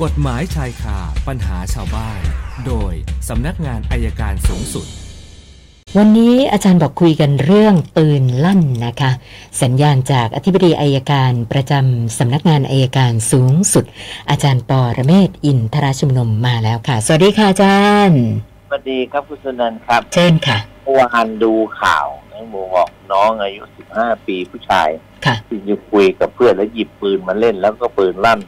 กฎหมายชายคาปัญหาชาวบ้าน โดยสำนักงานอายการสูงสุด วันนี้อาจารย์บอกคุยกันเรื่องปืนลั่นนะคะ สัญญาณจากอธิบดีอายการประจำสำนักงานอายการสูงสุด อาจารย์ปอระเมศอินทราชุมนมมาแล้วค่ะ สวัสดีค่ะอาจารย์สวัสดีครับคุณสุนันท์ครับ เชิญค่ะเมื่อวานดูข่าวในหมู่บอกน้องอายุ 15 ปีผู้ชายค่ะที่อยู่คุยกับเพื่อนแล้วหยิบปืนมาเล่นแล้วก็ปืนลั่น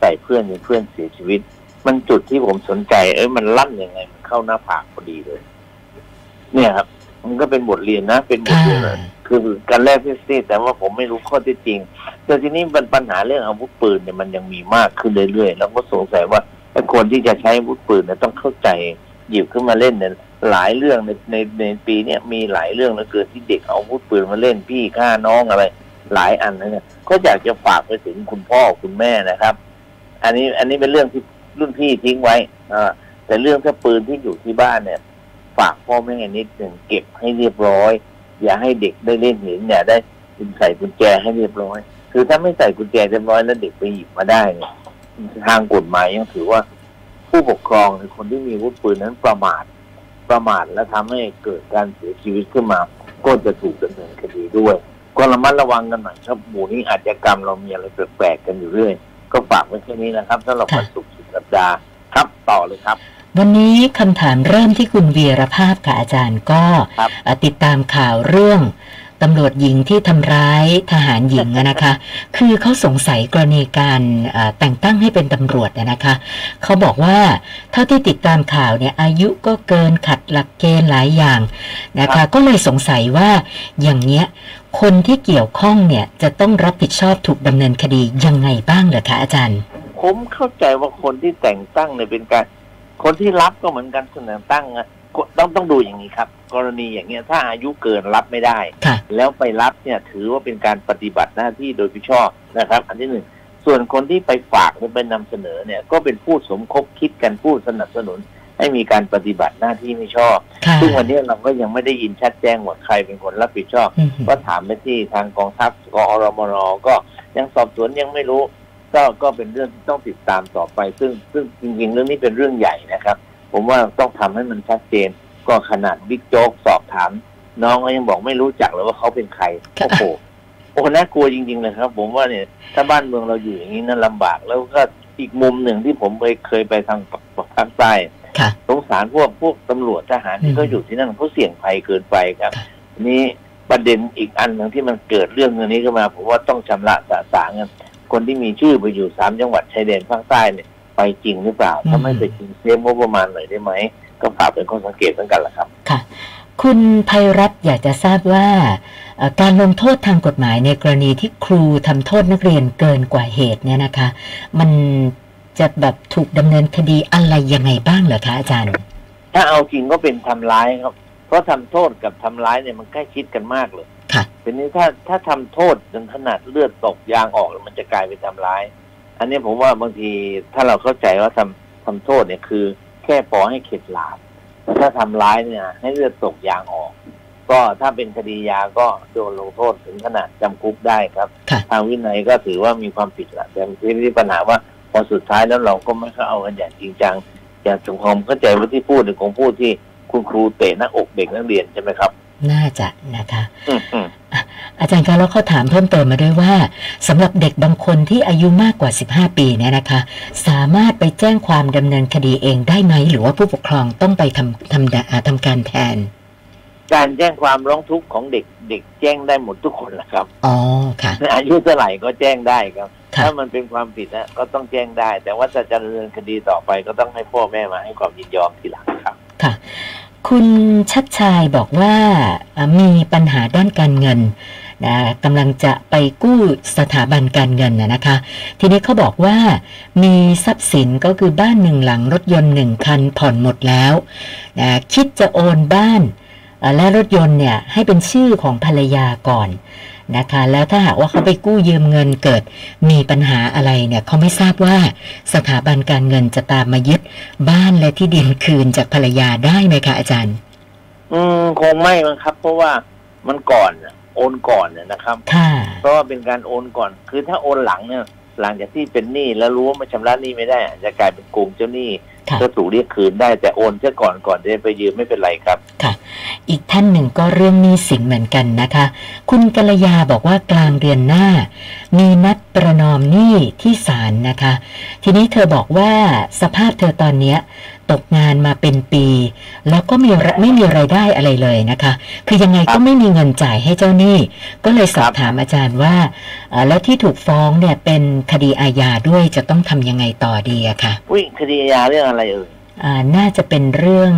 ใส่เพื่อนจนเพื่อนเสียชีวิต มันจุดที่ผมสนใจ เอ้ยมันลั่นยังไงมันเข้าหน้าผากพอดีเลย เนี่ยครับ มันก็เป็นบทเรียนนะ เป็นบทค่ะเรียนนะคือการแรกพิเศษแต่ว่าผมไม่รู้ข้อเท็จจริง แต่ทีนี้ปัญปัญหาเรื่องอาวุธปืนเนี่ยมันยังมีมากขึ้นเรื่อยๆแล้วก็สงสัยว่าไอ้คนที่จะใช้อาวุธปืนเนี่ยต้องเข้าใจหยิบขึ้นมาเล่นเนี่ยหลายเรื่องในในในปีเนี้ยมีหลายเรื่องเหลือเกินที่เด็กเอาอาวุธปืนมาเล่นพี่ฆ่าน้องอะไร หลายอันนะเนี่ยก็อยากจะฝากไปถึงคุณพ่อคุณแม่นะครับ อันนี้อันนี้เป็นเรื่องที่รุ่นพี่ทิ้งไว้อ่าแต่เรื่องถ้าปืนที่อยู่ที่บ้านเนี่ย ฝากพ่อแม่นิดหนึ่งเก็บให้เรียบร้อย อย่าให้เด็กได้เล่นเห็นอย่าได้ใส่กุญแจให้เรียบร้อย คือถ้าไม่ใส่กุญแจเรียบร้อยแล้วเด็กไปหยิบมาได้เนี่ยทางกฎหมายยังถือว่า ผู้ปกครองหรือคนที่มีอาวุธปืนนั้นประมาทประมาทและทำให้เกิดการเสียชีวิตขึ้นมา ก็จะถูกดำเนินคดีด้วย ก็ระมัดระวังกันหน่อยครับหมู่นี้อาชญากรรมเรามีอะไรแปลกๆกันอยู่เรื่อย ก็ฝากไว้แค่นี้นะครับสำหรับวันศุกร์สุดสัปดาห์ครับต่อเลยครับ วันนี้คำถามเริ่มที่คุณเวียรภาพค่ะอาจารย์ก็ครับเอ่อติดตามข่าวเรื่องตำรวจหญิงที่ทำร้ายทหารหญิงอะนะคะ คือเขาสงสัยกรณีการเอ่อแต่งตั้งให้เป็นตำรวจอะนะคะ เขาบอกว่าเท่าที่ติดตามข่าวเนี่ยอายุก็เกินขัดหลักเกณฑ์หลายอย่างนะครัคะบก็เลยสงสัยว่าอย่างเนี้ย คนที่เกี่ยวข้องเนี่ยจะต้องรับผิดชอบถูกดำเนินคดียังไงบ้างเหรอคะอาจารย์ ผมเข้าใจว่าคนที่แต่งตั้งเนี่ยเป็นการ คนที่รับก็เหมือนกันคนแต่งตั้งนะก็ต้องต้องดูอย่างนี้ครับ กรณีอย่างเงี้ยถ้าอายุเกินรับไม่ได้ค่ะแล้วไปรับเนี่ยถือว่าเป็นการปฏิบัติหน้าที่โดยผิดชอบนะครับ อันที่หนึ่งส่วนคนที่ไปฝากหรือไปนำเสนอเนี่ย ก็เป็นผู้สมคบคิดกันผู้สนับสนุน ให้มีการปฏิบัติหน้าที่ไม่ชอบค่ะซึ่งวันนี้เราก็ยังไม่ได้ยินชัดแจ้งว่าใครเป็นคนรับผิดชอบอืมก็ถามไปที่ทางกองทัพกอรมนก็ยังสอบสวนยังไม่รู้ ก็ก็เป็นเรื่องที่ต้องติดตามต่อไป ซึ่งซึ่งจริง ๆ เรื่องนี้เป็นเรื่องใหญ่นะครับ ผมว่าต้องทำให้มันชัดเจน ก็ขนาดบิ๊กโจ๊กสอบถาม น้องก็ยังบอกไม่รู้จักเลยว่าเขาเป็นใครโอ้โหโอ้น่ากลัวจริงๆเลยครับ ผมว่าเนี่ยถ้าบ้านเมืองเราอยู่อย่างนี้นั่นลำบากแล้วก็อีกมุมหนึ่งที่ผมไปเคยไปทางภาคใต้ ค่ะสงสารพวกพวกตำรวจทหารที่เขาอยู่ที่นั่นเขาเสี่ยงภัยเกินไปครับค่ะนี่ประเด็นอีกอันหนึ่งที่มันเกิดเรื่องนี้ขึ้นมาผมว่าต้องชำระสะสางกันคนที่มีชื่อไปอยู่สามจังหวัดชายแดนภาคใต้เนี่ยไปจริงหรือเปล่า ถ้าไม่ไปจริงเซฟงบประมาณหน่อยได้ไหม ก็ฝากเป็นข้อสังเกตเหมือนกันแหละครับ ค่ะ คุณภัยรัตน์อยากจะทราบว่าเอ่อการลงโทษทางกฎหมายในกรณีที่ครูทำโทษนักเรียนเกินกว่าเหตุเนี่ยนะคะ มัน จะแบบถูกดำเนินคดีอะไรยังไงบ้างเหรอคะอาจารย์ ถ้าเอาจริงก็เป็นทำร้ายครับ เพราะทำโทษกับทำร้ายเนี่ยมันใกล้ชิดกันมากเลยค่ะทีนี้ถ้าถ้าทำโทษจนขนาดเลือดตกยางออกแล้วมันจะกลายเป็นทำร้าย อันนี้ผมว่าบางทีถ้าเราเข้าใจว่าทำทำโทษเนี่ยคือ แค่ปอให้เข็ดหลาบแต่ถ้าทำร้ายเนี่ย ให้เลือดตกยางออกก็ถ้าเป็นคดียาก็โดนลงโทษถึงขนาดจำคุกได้ครับค่ะทางวินัยก็ถือว่ามีความผิดแหละแต่ที่มีปัญหาว่า พอสุดท้ายแล้วเราก็ไม่เข้าเอากันอย่างจริงจังอย่างสมความเข้าใจว่าที่พูดเนี่ยคงพูดที่คุณครูเตะหน้าอกเด็กนักเรียนใช่ไหมครับ น่าจะนะคะอืมอืมอาจารย์คะแล้วเขาถามเพิ่มเติมมาด้วยว่าสำหรับเด็กบางคนที่อายุมากกว่า 15 ปีเนี่ยนะคะ สามารถไปแจ้งความดำเนินคดีเองได้ไหม หรือว่าผู้ปกครองต้องไปทำทำดอ่าทำการแทน การแจ้งความร้องทุกข์ของเด็กเด็กแจ้งได้หมดทุกคนแหละครับอ๋อค่ะอายุเท่าไหร่ก็แจ้งได้ครับค่ะถ้ามันเป็นความผิดนะก็ต้องแจ้งได้ แต่ว่าจะดำเนินคดีต่อไปก็ต้องให้พ่อแม่มาให้ความยินยอมทีหลังครับ ค่ะ คุณชัดชายบอกว่าอ่ามีปัญหาด้านการเงินนะกำลังจะไปกู้สถาบันการเงินนะนะคะ ทีนี้เขาบอกว่ามีทรัพย์สินก็คือบ้านหนึ่งหลังรถยนต์หนึ่งคันผ่อนหมดแล้วนะคิดจะโอนบ้านเอ่อ และรถยนต์เนี่ยให้เป็นชื่อของภรรยาก่อนนะคะ แล้วถ้าหากว่าเขาไปกู้ยืมเงินเกิด มีปัญหาอะไรเนี่ยเขาไม่ทราบว่าสถาบันการเงินจะตามมายึดบ้านและที่ดินคืนจากภรรยาได้ไหมคะอาจารย์ อืมคงไม่มั้งครับ เพราะว่ามันก่อนน่ะโอนก่อนเนี่ยนะครับค่ะเพราะว่าเป็นการโอนก่อน คือถ้าโอนหลังเนี่ยหลังจากที่เป็นหนี้แล้วรู้ว่ามันชำระหนี้ไม่ได้อาจจะกลายเป็นโกงเจ้าหนี้ค่ะ ก็ถูกเรียกคืนได้แต่โอนเสียก่อนก่อนจะไปยืมไม่เป็นไรครับอีกท่านหนึ่งก็เรื่องหนี้สินเหมือนกันนะคะ คุณกัลยาบอกว่ากลางเดือนหน้า มีนัดประนอมหนี้ที่ศาลนะคะ ทีนี้เธอบอกว่าสภาพเธอตอนเนี้ย ตกงานมาเป็นปี แล้วก็มีระไม่มีไรายได้อะไรเลยนะคะ คือยังไงก็ไม่มีเงินจ่ายให้เจ้าหนี้ ก็เลยสอบถามอาจารย์ว่าเอ่อแล้วที่ถูกฟ้องเนี่ยเป็นคดีอาญาด้วยจะต้องทำยังไงต่อดีอะคะอุ้ยคดีอาญาเรื่องอะไรเอ่ยอ่าน่าจะเป็นเรื่อง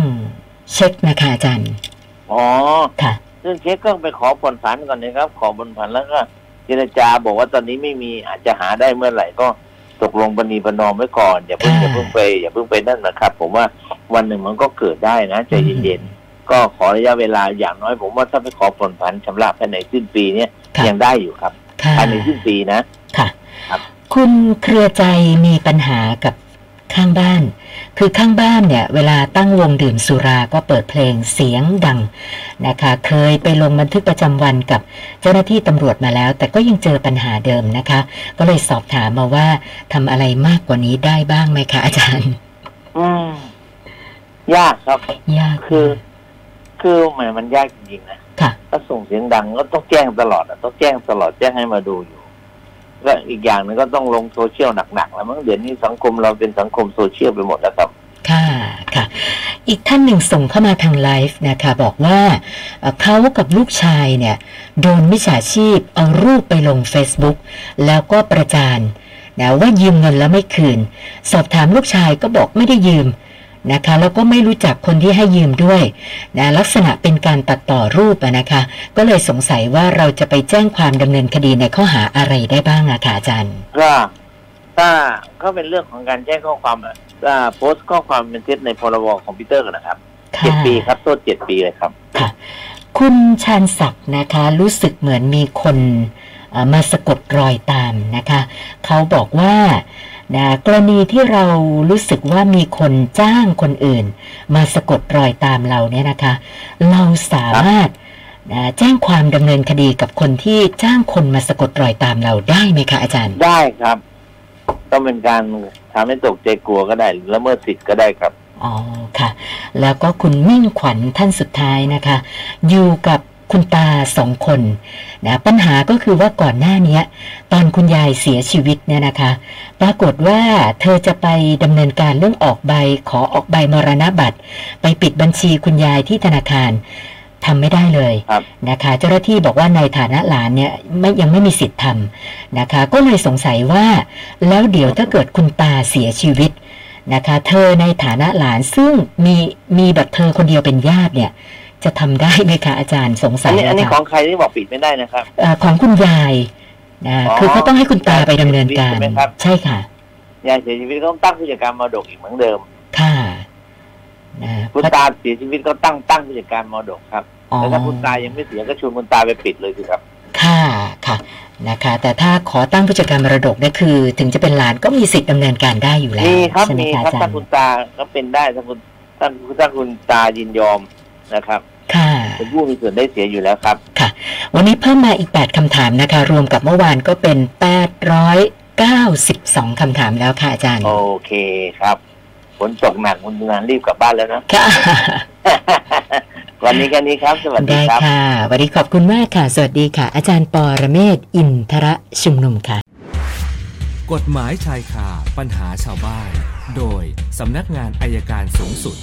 เช็คนะคะอาจารย์อ๋อค่ะเรื่องเช็คก็ไปขอผ่อนผันก่อนนะครับ ขอผ่อนผันแล้วก็เจรจาบอกว่าตอนนี้ไม่มีอาจจะหาได้เมื่อไหร่ก็ ตกลงปณีประนอมไว้ก่อนอย่าเพิ่งค่ะอย่าเพิ่งไปอย่าเพิ่งไปนั่นนะครับ ผมว่าวันหนึ่งมันก็เกิดได้นะใจเย็นๆก็ขอระยะเวลาอย่างน้อย ผมว่าถ้าไปขอผ่อนผันชำระภายในสิ้นปีเนี้ยค่ะยังได้อยู่ครับค่ะภายในสิ้นปีนะค่ะครับคุณเครือใจมีปัญหากับ ข้างบ้าน คือข้างบ้านเนี่ยเวลาตั้งวงดื่มสุราก็เปิดเพลงเสียงดังนะคะ เคยไปลงบันทึกประจำวันกับเจ้าหน้าที่ตำรวจมาแล้ว แต่ก็ยังเจอปัญหาเดิมนะคะ ก็เลยสอบถามมาว่าทำอะไรมากกว่านี้ได้บ้างไหมคะอาจารย์ อืมยากครับ ยากคือ คือแหมมันยากจริงๆนะค่ะถ้าส่งเสียงดังก็ต้องแจ้งตลอดอะต้องแจ้งตลอดแจ้งให้มาดูอยู่ ก็อีกอย่างหนึ่งก็ต้องลงโซเชียลหนักๆแล้วมั้งเดี๋ยวนี้สังคมเราเป็นสังคมโซเชียลไปหมดแล้วครับ ค่ะค่ะ อีกท่านหนึ่งส่งเข้ามาทางไลฟ์นะคะ บอกว่าเอ่อเขากับลูกชายเนี่ย โดนมิจฉาชีพเอารูปไปลง Facebook แล้วก็ประจานนะว่ายืมเงินแล้วไม่คืน สอบถามลูกชายก็บอกไม่ได้ยืม นะคะแล้วก็ไม่รู้จักคนที่ให้ยืมด้วยนะลักษณะเป็นการตัดต่อรูปอะนะคะ ก็เลยสงสัยว่าเราจะไปแจ้งความดำเนินคดีในข้อหาอะไรได้บ้างอะค่ะอาจารย์ก็ถ้าก็เป็นเรื่องของการแจ้งข้อความอะถ้าโพสต์ข้อความเป็นเท็จในพรบคอมพิวเตอร์กันนะครับเจ็ดค่ะปีครับโทษเจ็ดปีเลยครับค่ะ คุณชาญศักดิ์นะคะ รู้สึกเหมือนมีคนเอ่อมาสะกดรอยตามนะคะ เขาบอกว่า นะกรณีที่เรารู้สึกว่ามีคนจ้างคนอื่น มาสะกดรอยตามเราเนี่ยนะคะ เราสามารถนะแจ้งความดำเนินคดีกับคนที่จ้างคนมาสะกดรอยตามเราได้ไหมคะอาจารย์ ได้ครับ ก็เป็นการทำให้ตกใจกลัวก็ได้หรือละเมิดสิทธิ์ก็ได้ครับอ๋อค่ะ แล้วก็คุณมิ่งขวัญท่านสุดท้ายนะคะ อยู่กับ คุณตาสองคนนะปัญหาก็คือว่าก่อนหน้าเนี้ยตอนคุณยายเสียชีวิตเนี่ยนะคะ ปรากฏว่าเธอจะไปดำเนินการเรื่องออกใบขอออกใบมรณบัตร ไปปิดบัญชีคุณยายที่ธนาคารทำไม่ได้เลยครับนะคะ เจ้าหน้าที่บอกว่าในฐานะหลานเนี่ยไม่ยังไม่มีสิทธิ์ทำนะคะ ก็เลยสงสัยว่าแล้วเดี๋ยวถ้าเกิดคุณตาเสียชีวิตนะคะ เธอในฐานะหลานซึ่งมีมีแบบเธอคนเดียวเป็นญาติเนี่ย จะทำได้ไหมคะอาจารย์สงสัอันยนี้อันนี้นะขคะองใครที่บอกปิดไม่ได้นะครับเอ่อของคุณยายนะอ๋อคือเขาต้องให้คุณตาไปดำเนินการใช่ไหมครับใช่ค่ะยายเสียชีวิตก็ต้องตั้งผู้จัดการมรดกอีกเหมือนเดิม ค่ะนะคุณตาเสียชีวิตก็ตั้งตั้งผู้จัดการมรดกครับอ๋อแต่ถ้าคุณตายังไม่เสียก็ชวนคุณตาไปปิดเลยสิครับ ค่ะค่ะนะคะ แต่ถ้าขอตั้งผู้จัดการมรดกเนี่ยคือ ถึงจะเป็นหลานก็มีสิทธิ์ดำเนินการได้อยู่แล้วมีครับใช่ไหมมีคะครับอาจาถ้ารย์คุณตาก็เป็นได้ถ้าคุณถ้าถ้าคุณตายินยอมนะครับค่ะ เป็นผู้มีส่วนได้เสียอยู่แล้วครับวันนี้เพิ่มมาอีก 8คำถามนะคะ รวมกับเมื่อวานก็เป็น 892คำถามแล้วค่ะอาจารย์ โอเคครับฝนตกหนักคุณนานรีบกลับบ้านแล้วนะค่ะวันนี้แค่นี้ครับ สวัสดีได้ครับค่ะ วันนี้ขอบคุณมากค่ะ สวัสดีค่ะ อาจารย์ปอระเมศวร์อินทระชุมนุมค่ะ กฎหมายชายคาปัญหาชาวบ้าน โดยสำนักงานอายการสูงสุด